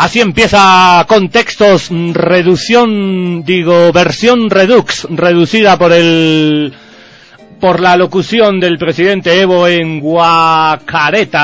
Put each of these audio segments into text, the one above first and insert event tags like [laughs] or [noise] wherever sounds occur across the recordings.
Así empieza Contextos, reducción, digo, versión Redux, reducida por el por la locución del presidente Evo en Guacareta,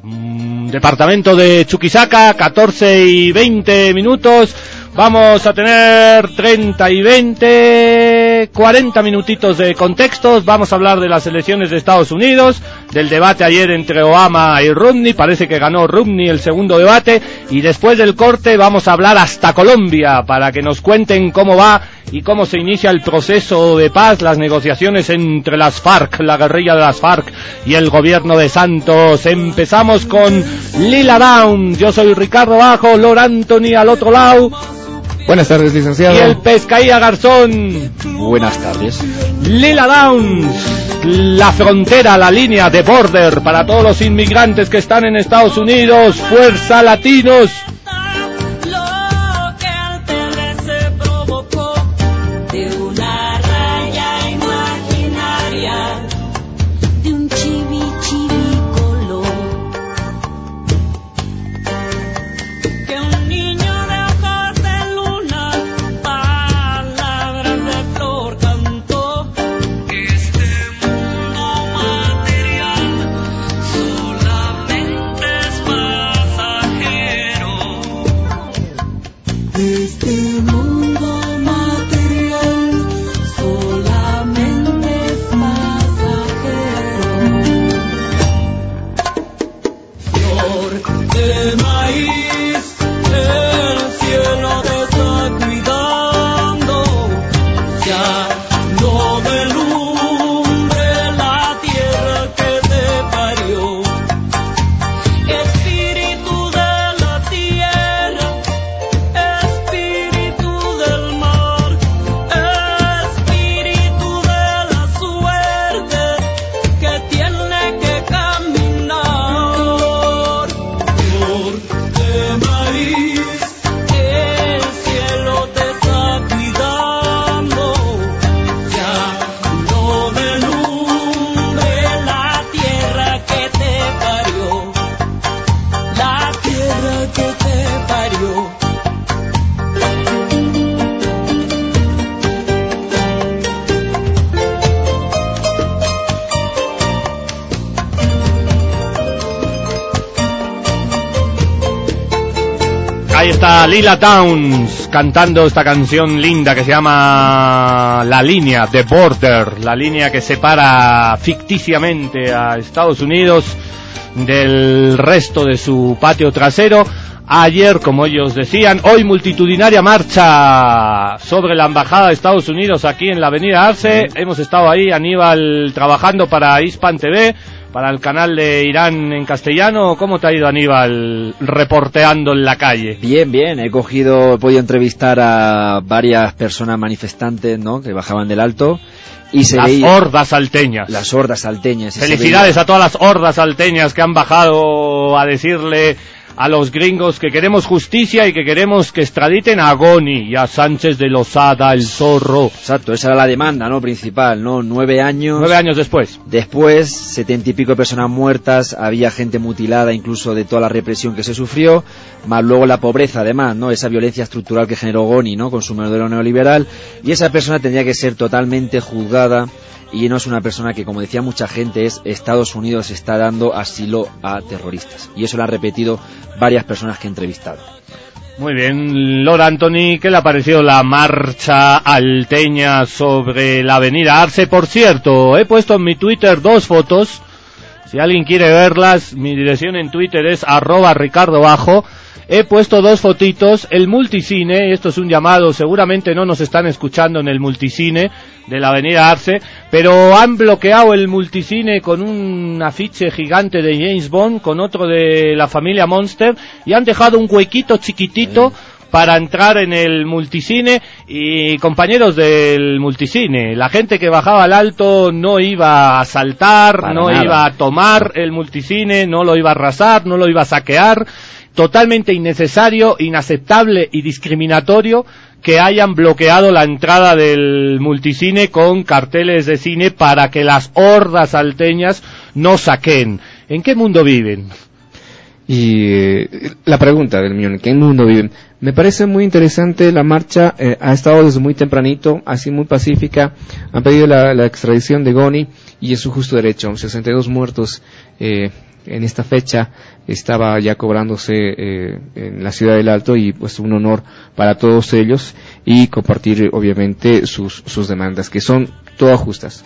mm, departamento de Chuquisaca, 14 y 20 minutos. Vamos a tener 30 y 20, 40 minutitos de contextos. Vamos a hablar de las elecciones de Estados Unidos, del debate ayer entre Obama y Romney. Parece que ganó Romney el segundo debate. Y después del corte vamos a hablar hasta Colombia para que nos cuenten cómo va y cómo se inicia el proceso de paz, las negociaciones entre las FARC, la guerrilla de las FARC y el gobierno de Santos. Empezamos con Lila Down. Yo soy Ricardo Bajo, Lord Anthony al otro lado. Buenas tardes, licenciado. Y el Pescaía Garzón. Buenas tardes. Lila Downs, la frontera, la línea de border para todos los inmigrantes que están en Estados Unidos. Fuerza Latinos. Lila Towns cantando esta canción linda que se llama La línea de Border, la línea que separa ficticiamente a Estados Unidos del resto de su patio trasero. Ayer, como ellos decían, hoy multitudinaria marcha sobre la embajada de Estados Unidos aquí en la Avenida Arce. Hemos estado ahí, Aníbal, trabajando para Hispan TV para el canal de Irán en castellano. ¿Cómo te ha ido Aníbal reporteando en la calle? Bien, bien. He cogido, he podido entrevistar a varias personas manifestantes, ¿no? Que bajaban del alto. Y se las hordas salteñas. Las hordas salteñas. Felicidades a todas las hordas salteñas que han bajado a decirle a los gringos que queremos justicia y que queremos que extraditen a Goni y a Sánchez de Lozada, el zorro. Exacto, esa era la demanda, ¿no? Principal, ¿no? Nueve años. Nueve años después. Después, setenta y pico de personas muertas, había gente mutilada incluso de toda la represión que se sufrió, más luego la pobreza además, ¿no? Esa violencia estructural que generó Goni, ¿no? Con su modelo neoliberal. Y esa persona tendría que ser totalmente juzgada y no es una persona que, como decía mucha gente, es Estados Unidos está dando asilo a terroristas. Y eso lo han repetido varias personas que he entrevistado. Muy bien, Lord Anthony, ¿qué le ha parecido la marcha alteña sobre la avenida Arce? Por cierto, he puesto en mi Twitter dos fotos. Si alguien quiere verlas, mi dirección en Twitter es arroba ricardo bajo he puesto dos fotitos, el multicine, esto es un llamado, seguramente no nos están escuchando en el multicine de la avenida Arce, pero han bloqueado el multicine con un afiche gigante de James Bond, con otro de la familia Monster, y han dejado un huequito chiquitito para entrar en el multicine y compañeros del multicine, la gente que bajaba al alto no iba a saltar, no iba a tomar el multicine, no lo iba a arrasar, no lo iba a saquear, totalmente innecesario, inaceptable y discriminatorio que hayan bloqueado la entrada del multicine con carteles de cine para que las hordas alteñas no saquen. ¿En qué mundo viven? Y eh, la pregunta del millón, ¿en qué mundo viven? Me parece muy interesante la marcha, eh, ha estado desde muy tempranito, así muy pacífica, han pedido la, la extradición de Goni y es su justo derecho, 62 muertos eh, en esta fecha estaba ya cobrándose eh, en la ciudad del Alto y pues un honor para todos ellos y compartir obviamente sus, sus demandas que son todas justas.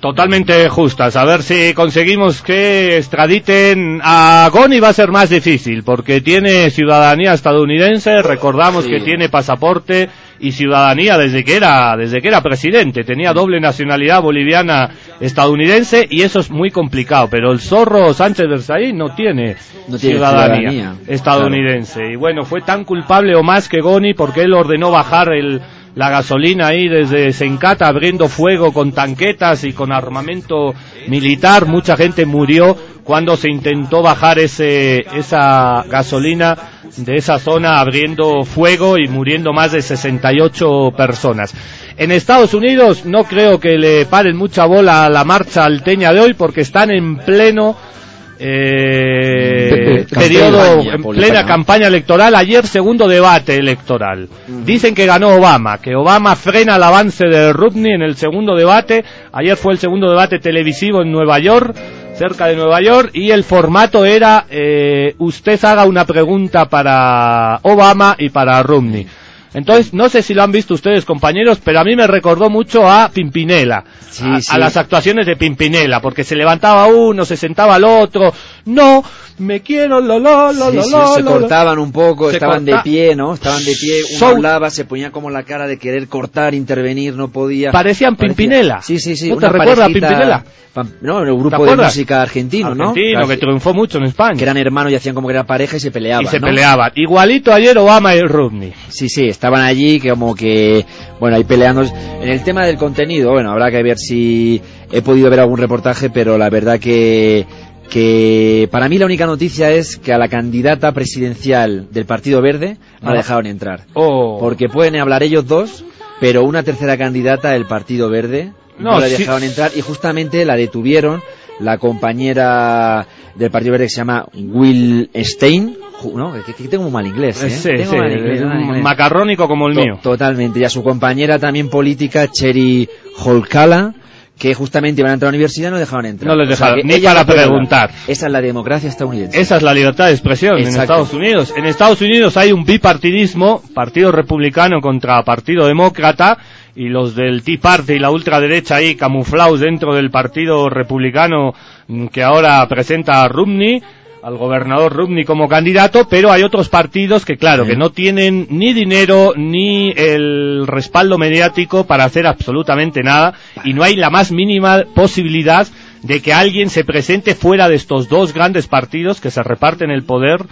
Totalmente justas. A ver si conseguimos que extraditen a Goni va a ser más difícil porque tiene ciudadanía estadounidense, recordamos Sí. que tiene pasaporte y ciudadanía desde que era desde que era presidente, tenía doble nacionalidad boliviana estadounidense y eso es muy complicado, pero el zorro Sánchez Versailles no tiene, No tiene ciudadanía, ciudadanía, estadounidense. Y bueno, fue tan culpable o más que Goni porque él ordenó bajar el la gasolina ahí desde Sencata abriendo fuego con tanquetas y con armamento militar. Mucha gente murió cuando se intentó bajar ese, esa gasolina de esa zona abriendo fuego y muriendo más de 68 personas. En Estados Unidos no creo que le paren mucha bola a la marcha alteña de hoy porque están en pleno eh, periodo, en plena campaña electoral, ayer segundo debate electoral. Dicen que ganó Obama, que Obama frena el avance de Romney en el segundo debate. Ayer fue el segundo debate televisivo en Nueva York, cerca de Nueva York, y el formato era eh, usted haga una pregunta para Obama y para Romney. Entonces, no sé si lo han visto ustedes, compañeros, pero a mí me recordó mucho a Pimpinela, Sí, a, sí. a las actuaciones de Pimpinela, porque se levantaba uno, se sentaba al otro, no, me quiero, lo, lo, lo, Sí, lo, lo, se lo, lo. cortaban un poco, estaban corta- de pie, ¿no? Estaban de pie, uno Son- hablaba, se ponía como la cara de querer cortar, intervenir, no podía. Parecían Parecía- Pimpinela. Sí, sí, sí. ¿No te recuerda a Pimpinela? No, el ¿Te grupo de música argentino, ¿no? Argentino, que triunfó mucho en España. que eran hermanos y hacían como que era pareja y se peleaban, y se ¿no? peleaban. Igualito ayer Obama y Romney. Sí, sí, estaban allí que como que, bueno, ahí peleando. En el tema del contenido, bueno, habrá que ver si he podido ver algún reportaje, pero la verdad que, que para mí la única noticia es que a la candidata presidencial del Partido Verde no Ah. la dejaron entrar. Oh. Porque pueden hablar ellos dos, pero una tercera candidata del Partido Verde no, No, la sí. dejaron entrar y justamente la detuvieron la compañera del Partido Verde que se llama Will Stein, ¿no? Que, que tengo un mal inglés, ¿eh? Sí, Tengo sí, mal inglés, mal inglés. macarrónico como el To- mío. Totalmente. Y a su compañera también política, Cherry Holkala, que justamente iban a entrar a la universidad y no dejaron entrar. No les O sea, dejaron, ni para preguntar. Esa es la democracia estadounidense. Esa es la libertad de expresión en. Estados Unidos. En Estados Unidos hay un bipartidismo, Partido Republicano contra Partido Demócrata, y los del Tea Party y la ultraderecha ahí camuflados dentro del Partido Republicano que ahora presenta a Romney, al gobernador Romney como candidato, pero hay otros partidos que claro, Sí. que no tienen ni dinero ni el respaldo mediático para hacer absolutamente nada y no hay la más mínima posibilidad de que alguien se presente fuera de estos dos grandes partidos que se reparten el poder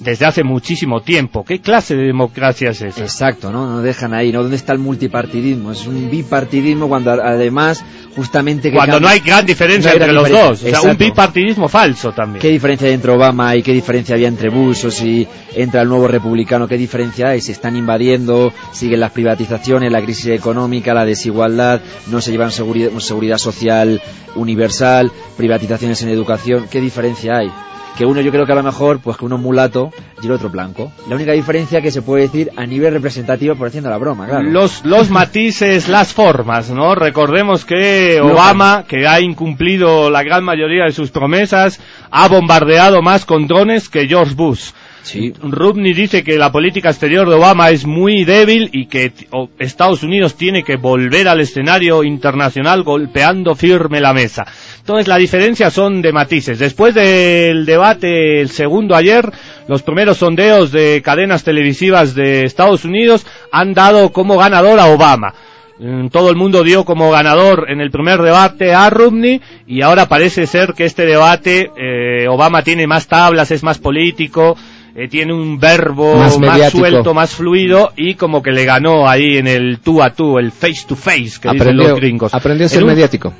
desde hace muchísimo tiempo. ¿Qué clase de democracia es esa? Exacto, ¿no? No dejan ahí, ¿no? ¿Dónde está el multipartidismo? Es un bipartidismo cuando además, justamente... que Cuando cambia- no hay gran diferencia no hay entre los dos. O sea, un Exacto. bipartidismo falso también. ¿Qué diferencia hay entre Obama y qué diferencia había entre Bush o si entra el nuevo republicano? ¿Qué diferencia hay? Se están invadiendo, siguen las privatizaciones, la crisis económica, la desigualdad, no se llevan seguridad, seguridad social universal, privatizaciones en educación. ¿Qué diferencia hay? Que uno yo creo que a lo mejor, pues que uno es mulato y el otro blanco. La única diferencia que se puede decir a nivel representativo por haciendo la broma, claro. Los, los [laughs] matices, las formas, ¿no? Recordemos que Obama, que ha incumplido la gran mayoría de sus promesas, ha bombardeado más con drones que George Bush. Sí. Rubni dice que la política exterior de Obama es muy débil y que Estados Unidos tiene que volver al escenario internacional golpeando firme la mesa. Entonces la diferencia son de matices. Después del debate, el segundo ayer, los primeros sondeos de cadenas televisivas de Estados Unidos han dado como ganador a Obama. Mm, Todo el mundo dio como ganador en el primer debate a Romney y ahora parece ser que este debate eh, Obama tiene más tablas, es más político, eh, tiene un verbo Más suelto, más fluido y como que le ganó ahí en el tú a tú, el face to face que dicen Aprendió, los gringos. aprendió a ser En un- mediático.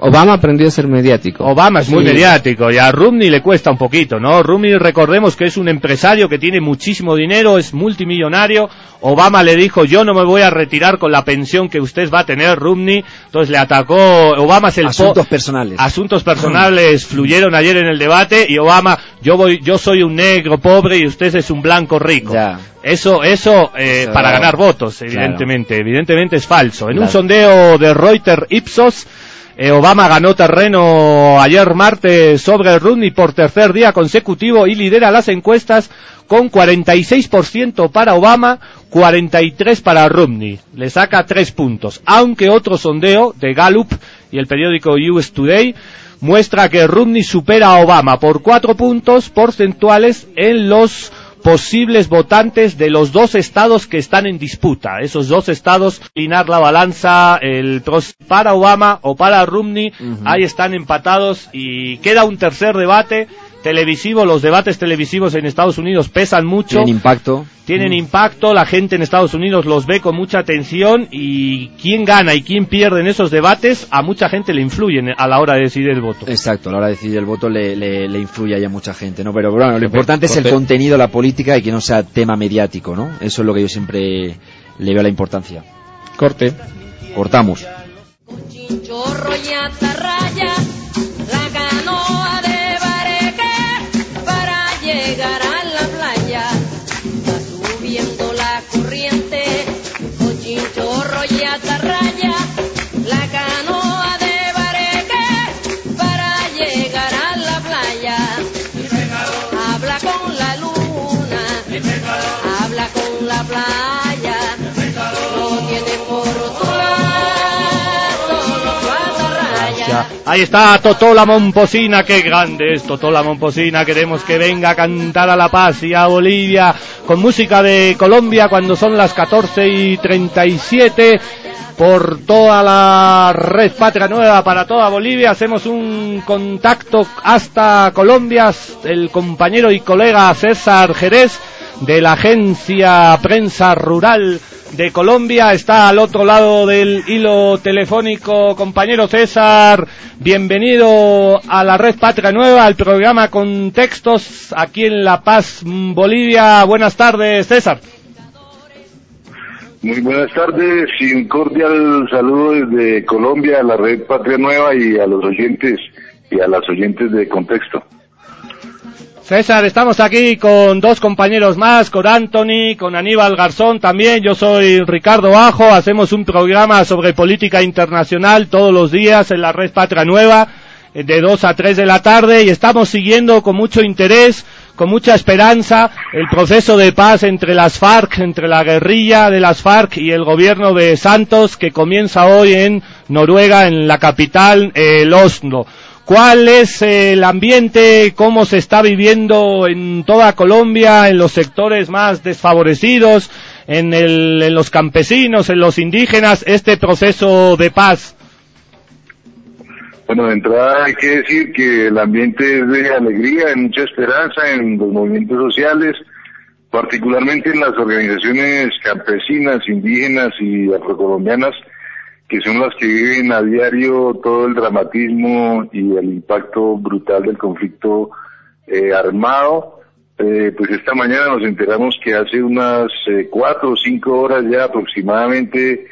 Obama aprendió a ser mediático. Obama es muy mediático y a Romney le cuesta un poquito, ¿no? Romney recordemos que es un empresario que tiene muchísimo dinero, es multimillonario, Obama le dijo, yo no me voy a retirar con la pensión que usted va a tener, Romney. Entonces le atacó, Obama es el... Asuntos personales. Asuntos personales fluyeron ayer en el debate y Obama, yo voy, yo soy un negro pobre y usted es un blanco rico. Eso, eso, eh, para ganar votos, evidentemente. Evidentemente es falso. En un sondeo de Reuters Ipsos, eh, Obama ganó terreno ayer martes sobre Romney por tercer día consecutivo y lidera las encuestas con 46% para Obama, 43 para Romney. Le saca tres puntos. Aunque otro sondeo de Gallup y el periódico US Today muestra que Romney supera a Obama por cuatro puntos porcentuales en los posibles votantes de los dos estados que están en disputa. Esos dos estados, linar la balanza, el para Obama o para Romney, ahí están empatados y queda un tercer debate televisivo, los debates televisivos en Estados Unidos pesan mucho. Tienen impacto. Tienen mm. impacto, la gente en Estados Unidos los ve con mucha atención y quién gana y quién pierde en esos debates a mucha gente le influyen a la hora de decidir el voto. Exacto, a la hora de decidir el voto le, le, influye a mucha gente, ¿no? Pero bueno, lo importante es el contenido, la política y que no sea tema mediático, ¿no? Eso es lo que yo siempre le veo la importancia. Corte. Cortamos. Ahí está Totola Momposina, qué grande es Totola Momposina, queremos que venga a cantar a La Paz y a Bolivia con música de Colombia cuando son las 14 y 37 por toda la red Patria Nueva para toda Bolivia. Hacemos un contacto hasta Colombia, el compañero y colega César Jerez de la agencia Prensa Rural de Colombia. Está al otro lado del hilo telefónico, compañero César. Bienvenido a la Red Patria Nueva, al programa Contextos aquí en La Paz, Bolivia. Buenas tardes, César. Muy buenas tardes y un cordial saludo desde Colombia a la Red Patria Nueva y a los oyentes y a las oyentes de Contexto. César, estamos aquí con dos compañeros más, con Anthony, con Aníbal Garzón también. Yo soy Ricardo Bajo. Hacemos un programa sobre política internacional todos los días en la red Patria Nueva, eh, de 2 a 3 de la tarde, y estamos siguiendo con mucho interés, con mucha esperanza, el proceso de paz entre las FARC, entre la guerrilla de las FARC y el gobierno de Santos, que comienza hoy en Noruega, en la capital, el Oslo cuál es el ambiente, cómo se está viviendo en toda Colombia, en los sectores más desfavorecidos, en, en los campesinos, en los indígenas, este proceso de paz. Bueno, de entrada hay que decir que el ambiente es de alegría, de mucha esperanza en los movimientos sociales, particularmente en las organizaciones campesinas, indígenas y afrocolombianas, que son las que viven a diario todo el dramatismo y el impacto brutal del conflicto eh, armado. Eh, pues esta mañana nos enteramos que hace unas eh, cuatro o cinco horas ya aproximadamente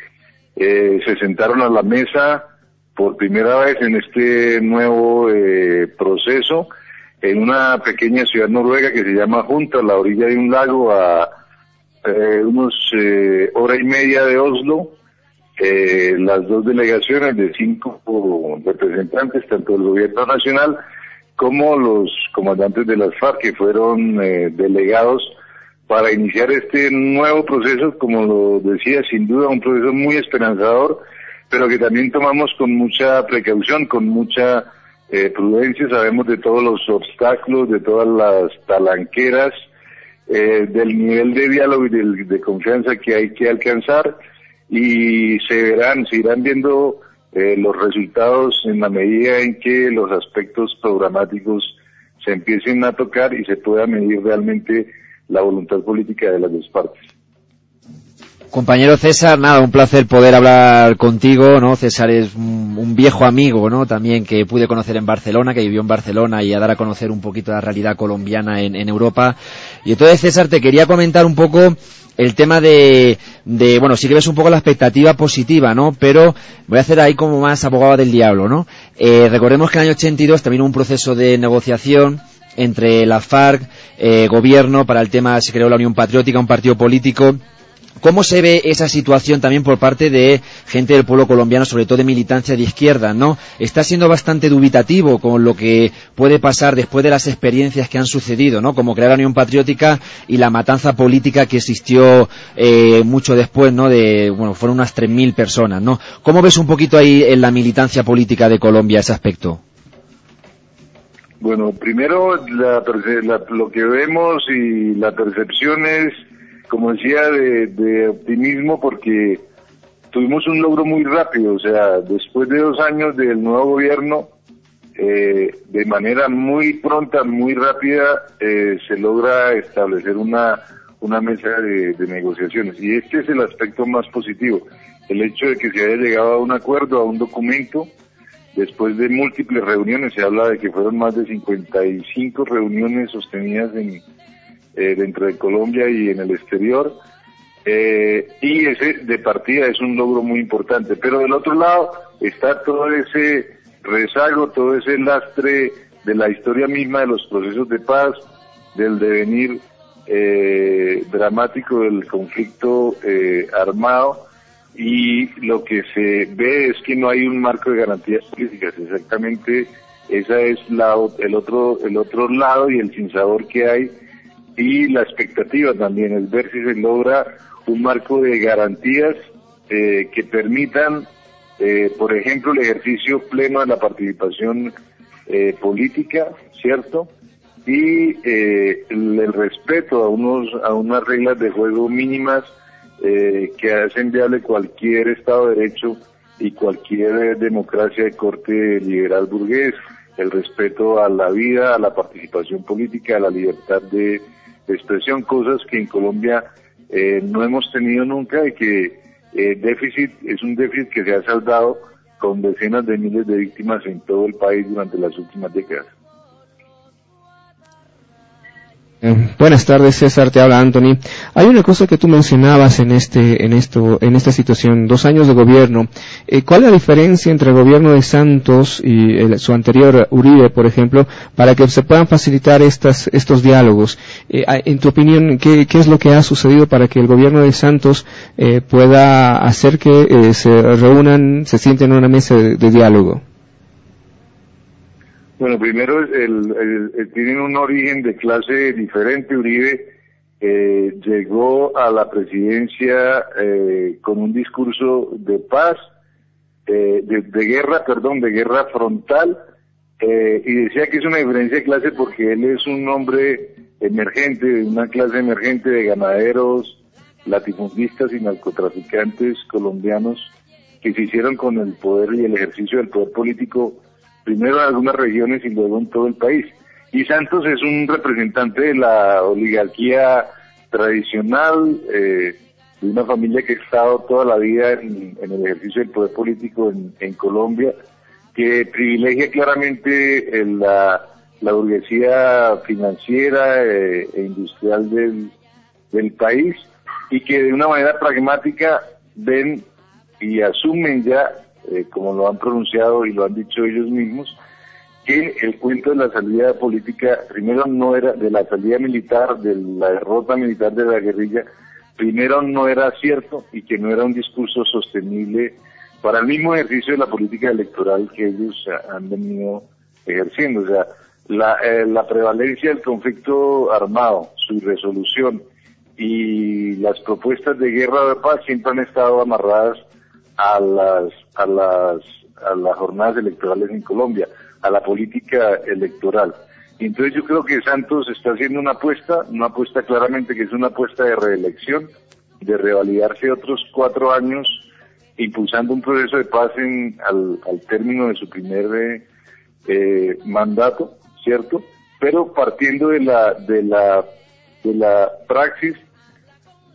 se sentaron a la mesa por primera vez en este nuevo proceso en una pequeña ciudad noruega que se llama Junta, a la orilla de un lago a unos hora y media de Oslo eh, las dos delegaciones de cinco representantes, tanto del gobierno nacional como los comandantes de las FARC, que fueron eh, delegados para iniciar este nuevo proceso, como lo decía, sin duda un proceso muy esperanzador, pero que también tomamos con mucha precaución, con mucha eh, prudencia, sabemos de todos los obstáculos, de todas las talanqueras, eh, del nivel de diálogo y de, de confianza que hay que alcanzar y se verán, se irán viendo eh, los resultados en la medida en que los aspectos programáticos se empiecen a tocar y se pueda medir realmente la voluntad política de las dos partes. Compañero César, nada, un placer poder hablar contigo, ¿no? César es un, viejo amigo, ¿no? También que pude conocer en Barcelona, que vivió en Barcelona y a dar a conocer un poquito la realidad colombiana en, en Europa. Y entonces, César, te quería comentar un poco el tema de, de, bueno, sí que ves un poco la expectativa positiva, ¿no? Pero voy a hacer ahí como más abogado del diablo, ¿no? Eh, recordemos que en el año 82 también hubo un proceso de negociación entre la FARC, eh, gobierno, para el tema, se creó la Unión Patriótica, un partido político, ¿Cómo se ve esa situación también por parte de gente del pueblo colombiano, sobre todo de militancia de izquierda, no? Está siendo bastante dubitativo con lo que puede pasar después de las experiencias que han sucedido, ¿no? Como crear la Unión Patriótica y la matanza política que existió eh, mucho después, ¿no? De, bueno, fueron unas 3.000 personas, ¿no? ¿Cómo ves un poquito ahí en la militancia política de Colombia ese aspecto? Bueno, primero lo que vemos y la percepción es como decía, de, optimismo porque tuvimos un logro muy rápido, o sea, después de dos años del nuevo gobierno, eh, de manera muy pronta, muy rápida, eh, se logra establecer una, una mesa de, negociaciones. Y este es el aspecto más positivo, el hecho de que se haya llegado a un acuerdo, a un documento, después de múltiples reuniones, se habla de que fueron más de 55 reuniones sostenidas en, eh, dentro de Colombia y en el exterior. Eh, y ese de partida es un logro muy importante. Pero del otro lado está todo ese rezago, todo ese lastre de la historia misma de los procesos de paz, del devenir eh, dramático del conflicto armado y lo que se ve es que no hay un marco de garantías políticas. Exactamente, esa es la, el otro el otro lado y el sinsabor que hay y la expectativa también es ver si se logra un marco de garantías eh, que permitan, eh, por ejemplo, el ejercicio pleno de la participación eh, política, ¿cierto? Y el, respeto a, unos, a unas reglas de juego mínimas que hacen viable cualquier Estado de Derecho y cualquier democracia de corte liberal burgués, el respeto a la vida, a la participación política, a la libertad de expresión, cosas que en Colombia eh, no hemos tenido nunca y que eh, déficit es un déficit que se ha saldado con decenas de miles de víctimas en todo el país durante las últimas décadas. Buenas tardes, César, te habla Anthony. Hay una cosa que tú mencionabas en este, en esto, en esta situación, dos años de gobierno. Eh, ¿Cuál es la diferencia entre el gobierno de Santos y su anterior Uribe, por ejemplo, para que se puedan facilitar estas, estos diálogos? Eh, en tu opinión, ¿qué, ¿qué, es lo que ha sucedido para que el gobierno de Santos pueda hacer que se reúnan, se sienten en una mesa de diálogo? Bueno, primero el, tienen un origen de clase diferente. Uribe eh, llegó a la presidencia eh, con un discurso de paz, eh, de, guerra, perdón, de guerra frontal, y decía que es una diferencia de clase porque él es un hombre emergente, de una clase emergente de ganaderos, latifundistas y narcotraficantes colombianos que se hicieron con el poder y el ejercicio del poder político primero en algunas regiones y luego en todo el país. Y Santos es un representante de la oligarquía tradicional, eh, de una familia que ha estado toda la vida en, el ejercicio del poder político en, Colombia, que privilegia claramente la, burguesía financiera eh, e industrial del país y que de una manera pragmática ven y asumen ya eh, como lo han pronunciado y lo han dicho ellos mismos, que el cuento de la salida política, primero no era de la salida militar, de la derrota militar de la guerrilla, primero no era cierto y que no era un discurso sostenible para el mismo ejercicio de la política electoral que ellos han venido ejerciendo. O sea, la, eh, la prevalencia del conflicto armado, su resolución y las propuestas de guerra de paz siempre han estado amarradas a las a las a las jornadas electorales en Colombia, a la política electoral. entonces yo creo que Santos está haciendo una apuesta, una apuesta claramente que es una apuesta de reelección, de revalidarse otros cuatro años, impulsando un proceso de paz en, al, al término de su primer eh, eh mandato, ¿cierto? Pero partiendo de la, de la, de la praxis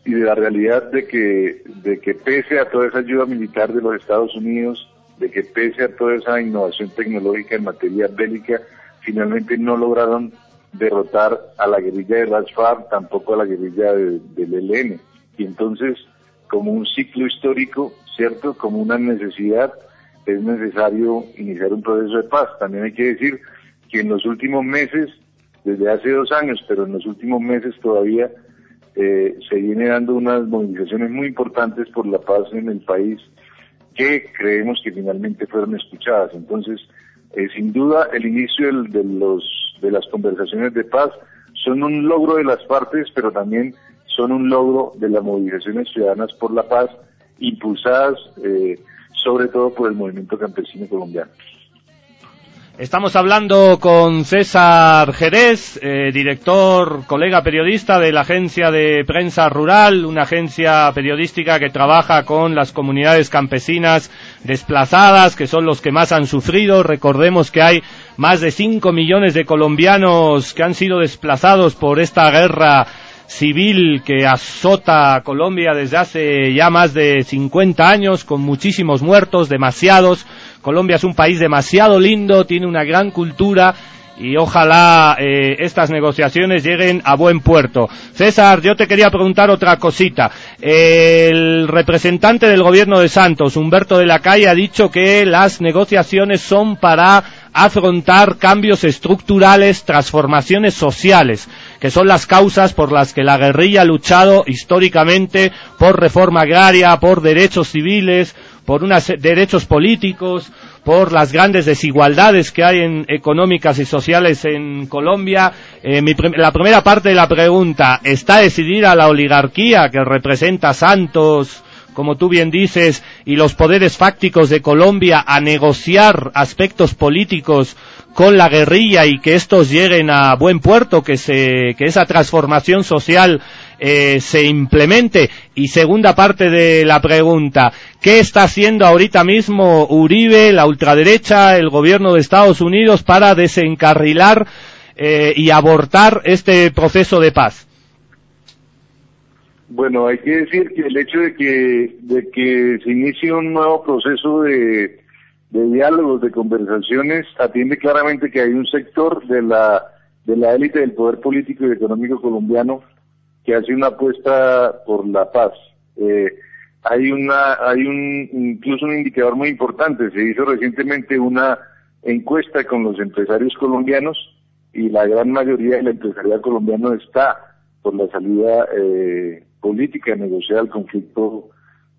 y de la realidad de que, de que pese a toda esa ayuda militar de los Estados Unidos, de que pese a toda esa innovación tecnológica en materia bélica, finalmente no lograron derrotar a la guerrilla de las FARC, tampoco a la guerrilla del ELN. y entonces como un ciclo histórico, ¿cierto? Como una necesidad, es necesario iniciar un proceso de paz. También hay que decir que en los últimos meses, desde hace dos años, pero en los últimos meses todavía eh, se viene dando unas movilizaciones muy importantes por la paz en el país que creemos que finalmente fueron escuchadas. Entonces, eh, sin duda, el inicio de, los, de las conversaciones de paz son un logro de las partes, pero también son un logro de las movilizaciones ciudadanas por la paz, impulsadas eh, sobre todo por el movimiento campesino colombiano. Estamos hablando con César Jerez, eh, director, colega periodista de la agencia de prensa rural, una agencia periodística que trabaja con las comunidades campesinas desplazadas, que son los que más han sufrido. Recordemos que hay más de 5 millones de colombianos que han sido desplazados por esta guerra civil que azota a Colombia desde hace ya más de 50 años, con muchísimos muertos, demasiados. Colombia es un país demasiado lindo, tiene una gran cultura y ojalá eh, estas negociaciones lleguen a buen puerto. César, yo te quería preguntar otra cosita. El representante del gobierno de Santos, Humberto de la Calle, ha dicho que las negociaciones son para afrontar cambios estructurales, transformaciones sociales, que son las causas por las que la guerrilla ha luchado históricamente por reforma agraria, por derechos civiles, por unos derechos políticos, por las grandes desigualdades que hay en económicas y sociales en Colombia. Eh, la primera parte de la pregunta, ¿está decidida la oligarquía que representa Santos, como tú bien dices, y los poderes fácticos de Colombia a negociar aspectos políticos con la guerrilla y que estos lleguen a buen puerto, que, se, que esa transformación social eh, se implemente. Y segunda parte de la pregunta, ¿qué está haciendo ahorita mismo Uribe, la ultraderecha, el gobierno de Estados Unidos para desencarrilar eh, y abortar este proceso de paz? Bueno, hay que decir que el hecho de que, de que se inicie un nuevo proceso de, de diálogos, de conversaciones, atiende claramente que hay un sector de la, de la élite del poder político y económico colombiano que hace una apuesta por la paz. Eh, hay una, hay un, incluso un indicador muy importante. Se hizo recientemente una encuesta con los empresarios colombianos y la gran mayoría del empresariado colombiano está por la salida eh, política negociada al conflicto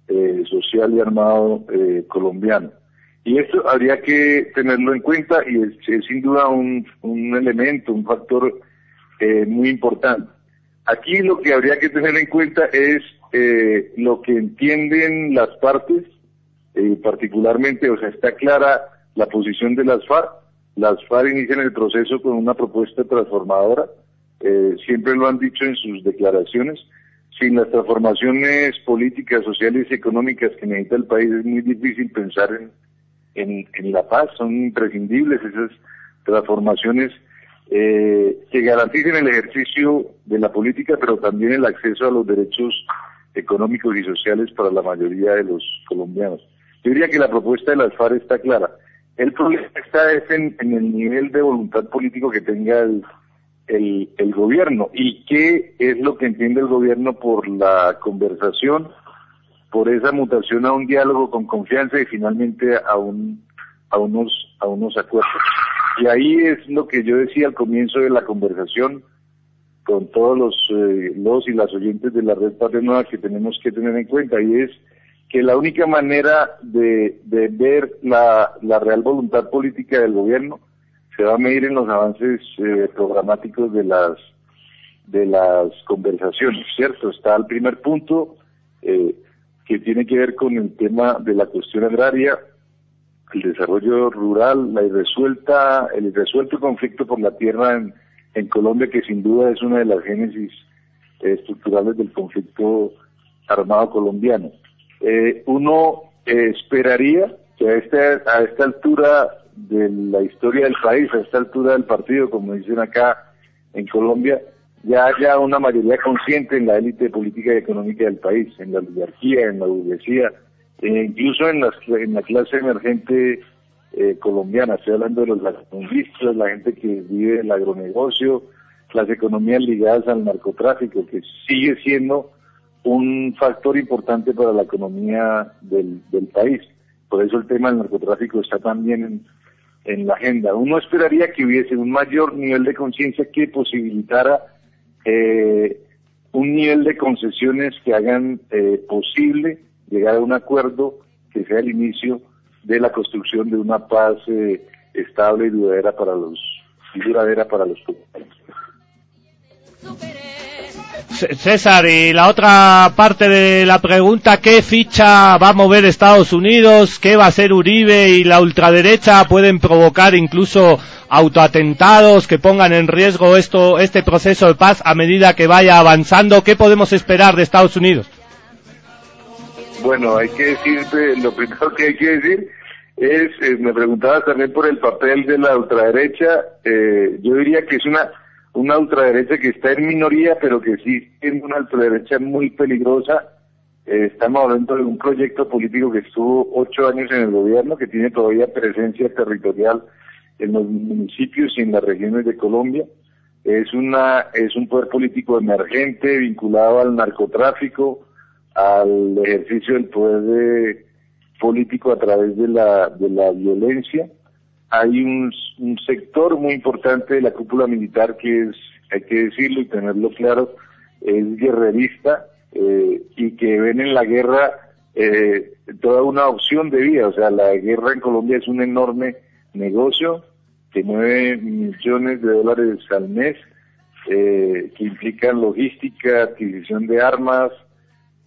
eh, social y armado eh, colombiano. Y esto habría que tenerlo en cuenta y es, sin duda un, elemento, un factor eh, muy importante. Aquí lo que habría que tener en cuenta es eh, lo que entienden las partes, eh, particularmente, o sea, está clara la posición de las FARC. Las FARC inician el proceso con una propuesta transformadora, eh, siempre lo han dicho en sus declaraciones, sin las transformaciones políticas, sociales y económicas que necesita el país es muy difícil pensar en, en, la paz, son imprescindibles esas transformaciones eh, que garanticen el ejercicio de la política, pero también el acceso a los derechos económicos y sociales para la mayoría de los colombianos. Yo diría que la propuesta de las FARC está clara. El problema está en, en el nivel de voluntad político que tenga el, el, el gobierno y qué es lo que entiende el gobierno por la conversación, por esa mutación a un diálogo con confianza y finalmente a un a unos a unos acuerdos. Y ahí es lo que yo decía al comienzo de la conversación con todos los eh, los y las oyentes de la red Patria Nueva que tenemos que tener en cuenta y es que la única manera de, de ver la, la real voluntad política del gobierno se va a medir en los avances eh, programáticos de las de las conversaciones, ¿cierto? Está el primer punto eh, que tiene que ver con el tema de la cuestión agraria, el desarrollo rural, la irresuelta, el irresuelto conflicto por la tierra en, Colombia, que sin duda es una de las génesis eh, estructurales del conflicto armado colombiano. Eh, uno esperaría que a esta, a esta altura de la historia del país, a esta altura del partido, como dicen acá en Colombia, ya haya una mayoría consciente en la élite política y económica del país, en la oligarquía, en la burguesía, e incluso en, las, en la clase emergente eh, colombiana. Estoy hablando de los latifundistas, la gente que vive el agronegocio, las economías ligadas al narcotráfico, que sigue siendo un factor importante para la economía del, del país. Por eso el tema del narcotráfico está también en la agenda. Uno esperaría que hubiese un mayor nivel de conciencia que posibilitara eh, un nivel de concesiones que hagan eh, posible llegar a un acuerdo que sea el inicio de la construcción de una paz eh, estable y duradera para los y duradera para los pueblos. César, y la otra parte de la pregunta, ¿qué ficha va a mover Estados Unidos? ¿Qué va a hacer Uribe y la ultraderecha? ¿Pueden provocar incluso autoatentados que pongan en riesgo esto, este proceso de paz a medida que vaya avanzando? ¿Qué podemos esperar de Estados Unidos? Bueno, hay que decir, lo primero que hay que decir es, eh, me preguntabas también por el papel de la ultraderecha, eh, yo diría que es una una ultraderecha que está en minoría, pero que sí es una ultraderecha muy peligrosa. Eh, estamos hablando de un proyecto político que estuvo ocho años en el gobierno, que tiene todavía presencia territorial en los municipios y en las regiones de Colombia. Es una es un poder político emergente vinculado al narcotráfico, al ejercicio del poder político a través de la de la violencia hay un, sector muy importante de la cúpula militar que es, hay que decirlo y tenerlo claro, es guerrerista eh, y que ven en la guerra eh, toda una opción de vida. O sea, la guerra en Colombia es un enorme negocio que mueve millones de dólares al mes, eh, que implica logística, adquisición de armas,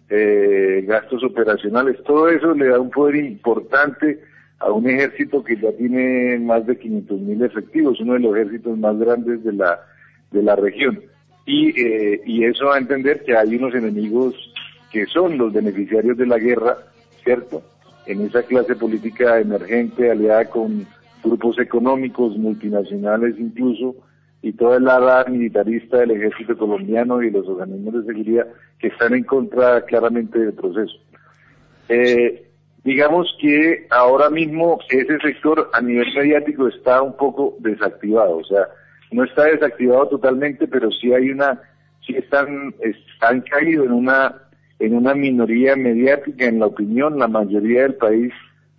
gastos operacionales. Todo eso le da un poder importante a un ejército que ya tiene más de 500 mil efectivos, uno de los ejércitos más grandes de la, de la región. Y, eh, y eso a entender que hay unos enemigos que son los beneficiarios de la guerra, ¿cierto? En esa clase política emergente, aliada con grupos económicos, multinacionales incluso, y toda el ala militarista del ejército colombiano y los organismos de seguridad que están en contra claramente del proceso. Eh, digamos que ahora mismo ese sector a nivel mediático está un poco desactivado, o sea, no está desactivado totalmente, pero sí hay una, sí están, han caído en una, en una minoría mediática en la opinión, la mayoría del país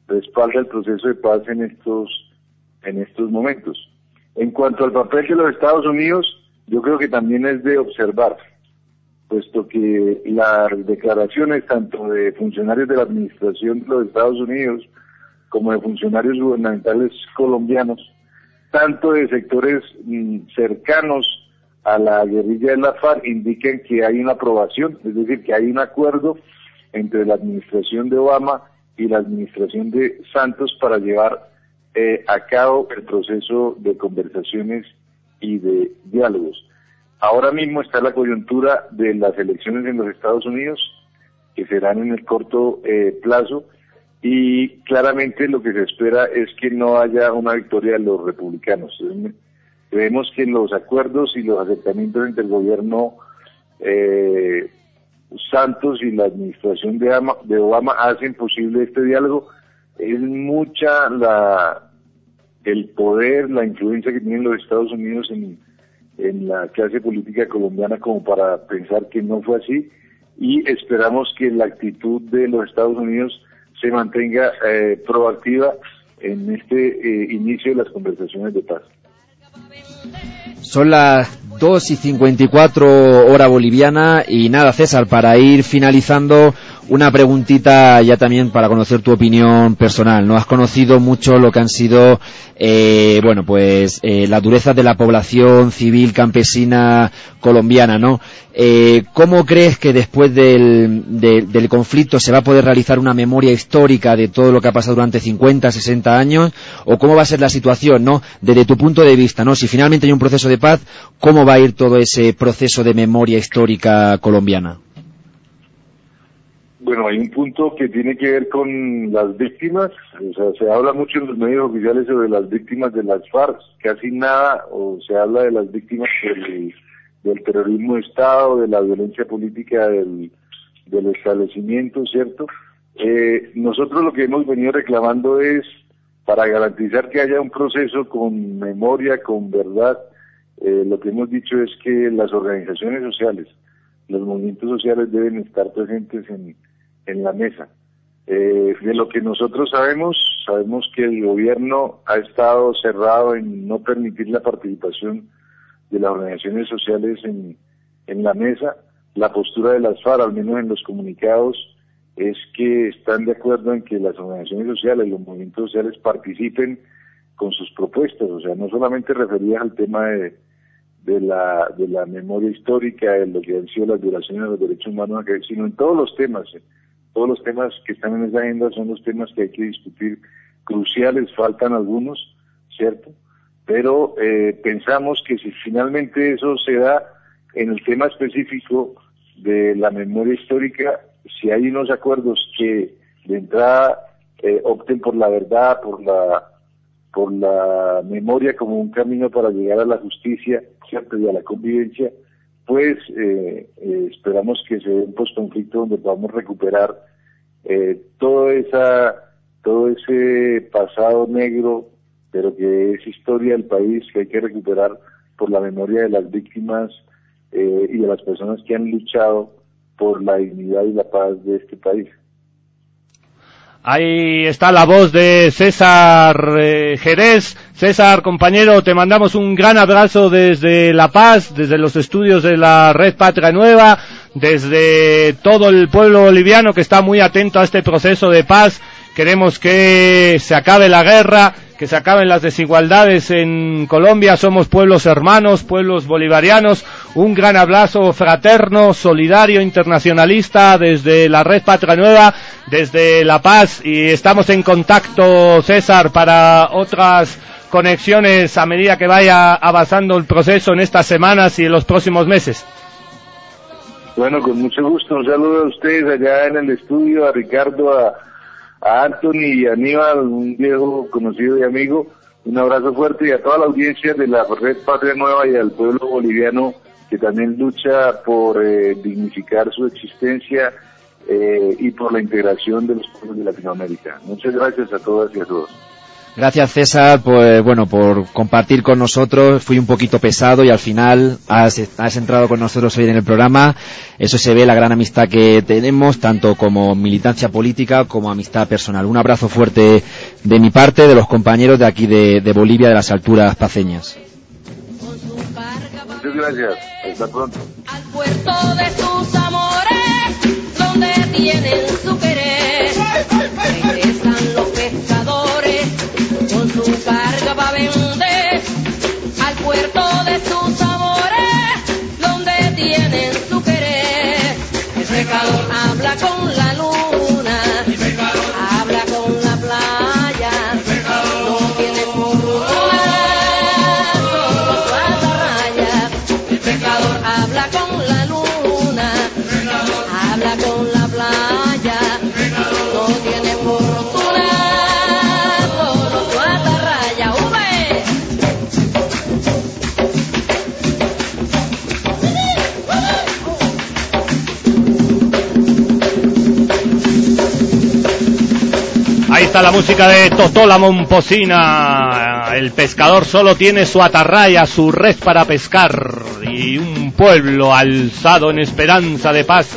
respalda el proceso de paz en estos, en estos momentos. En cuanto al papel de los Estados Unidos, yo creo que también es de observar puesto que las declaraciones tanto de funcionarios de la Administración de los Estados Unidos como de funcionarios gubernamentales colombianos, tanto de sectores mm, cercanos a la guerrilla de la FARC, indican que hay una aprobación, es decir, que hay un acuerdo entre la administración de Obama y la administración de Santos para llevar eh, a cabo el proceso de conversaciones y de diálogos. Ahora mismo está la coyuntura de las elecciones en los Estados Unidos, que serán en el corto eh, plazo, y claramente lo que se espera es que no haya una victoria de los republicanos. Creemos que los acuerdos y los acercamientos entre el gobierno eh, Santos y la administración de, de Obama hacen posible este diálogo. Es mucha la el poder, la influencia que tienen los Estados Unidos en en la clase política colombiana como para pensar que no fue así y esperamos que la actitud de los Estados Unidos se mantenga eh, proactiva en este eh, inicio de las conversaciones de paz. Son las 2 y 54 hora boliviana y nada, César, para ir finalizando una preguntita ya también para conocer tu opinión personal. No has conocido mucho lo que han sido, eh, bueno, pues eh, la dureza de la población civil campesina colombiana, ¿no? Eh, ¿Cómo crees que después del, del, conflicto se va a poder realizar una memoria histórica de todo lo que ha pasado durante 50, 60 años? ¿O cómo va a ser la situación, ¿no? Desde tu punto de vista, ¿no? Si finalmente hay un proceso de paz, ¿cómo va a ir todo ese proceso de memoria histórica colombiana? Bueno, hay un punto que tiene que ver con las víctimas. O sea, se habla mucho en los medios oficiales sobre las víctimas de las FARC, casi nada, o se habla de las víctimas del, terrorismo de Estado, de la violencia política del, del establecimiento, ¿cierto? Eh, nosotros lo que hemos venido reclamando es, para garantizar que haya un proceso con memoria, con verdad, eh, lo que hemos dicho es que las organizaciones sociales, los movimientos sociales deben estar presentes en, en la mesa. Eh, de lo que nosotros sabemos, sabemos que el gobierno ha estado cerrado en no permitir la participación de las organizaciones sociales en, en la mesa. La postura de las FARC, al menos en los comunicados, es que están de acuerdo en que las organizaciones sociales, los movimientos sociales participen con sus propuestas, o sea, no solamente referidas al tema de, de la, de la memoria histórica, de lo que han sido las violaciones de los derechos humanos, sino en todos los temas. Todos los temas que están en esa agenda son los temas que hay que discutir cruciales, faltan algunos, ¿cierto? Pero eh, pensamos que si finalmente eso se da en el tema específico de la memoria histórica, si hay unos acuerdos que de entrada eh, opten por la verdad, por la por la memoria como un camino para llegar a la justicia ¿cierto? y a la convivencia, pues eh, eh, esperamos que se dé un post-conflicto donde podamos recuperar eh, todo, esa, todo ese pasado negro, pero que es historia del país que hay que recuperar por la memoria de las víctimas eh, y de las personas que han luchado por la dignidad y la paz de este país. Ahí está la voz de César eh, Jerez. César, compañero, te mandamos un gran abrazo desde La Paz, desde los estudios de la Red Patria Nueva, desde todo el pueblo boliviano que está muy atento a este proceso de paz. Queremos que se acabe la guerra, que se acaben las desigualdades en Colombia. Somos pueblos hermanos, pueblos bolivarianos. Un gran abrazo fraterno, solidario, internacionalista desde la Red Patria Nueva, desde La Paz. Y estamos en contacto, César, para otras conexiones a medida que vaya avanzando el proceso en estas semanas y en los próximos meses. Bueno, con mucho gusto. Un saludo a ustedes allá en el estudio, a Ricardo, a Anthony y a Aníbal, un viejo conocido y amigo, un abrazo fuerte y a toda la audiencia de la Red Patria Nueva y al pueblo boliviano que también lucha por eh, dignificar su existencia eh, y por la integración de los pueblos de Latinoamérica. Muchas gracias a todas y a todos. Gracias César, pues bueno, por compartir con nosotros. Fui un poquito pesado y al final has, has, entrado con nosotros hoy en el programa. Eso se ve la gran amistad que tenemos, tanto como militancia política como amistad personal. Un abrazo fuerte de mi parte, de los compañeros de aquí de, Bolivia, de las alturas paceñas. Muchas gracias. Hasta pronto. Habla con la luna, habla con la playa, no tiene fortuna, solo su atarraya. ¡Ube! Ahí está la música de Totola Momposina. El pescador solo tiene su atarraya, su red para pescar y un pueblo alzado en esperanza de paz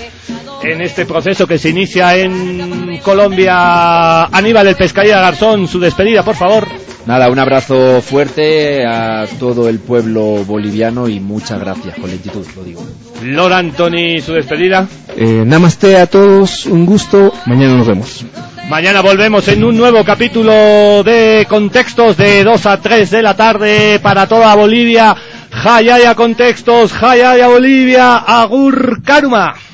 en este proceso que se inicia en Colombia. Aníbal el Pescadilla Garzón, su despedida, por favor. Nada, un abrazo fuerte a todo el pueblo boliviano y muchas gracias, con lentitud, lo digo. Lord Anthony, su despedida. Eh, namaste a todos, un gusto, mañana nos vemos. Mañana volvemos en un nuevo capítulo de Contextos de 2 a 3 de la tarde para toda Bolivia. Jayaya Contextos, Jayaya Bolivia, Agur Karuma.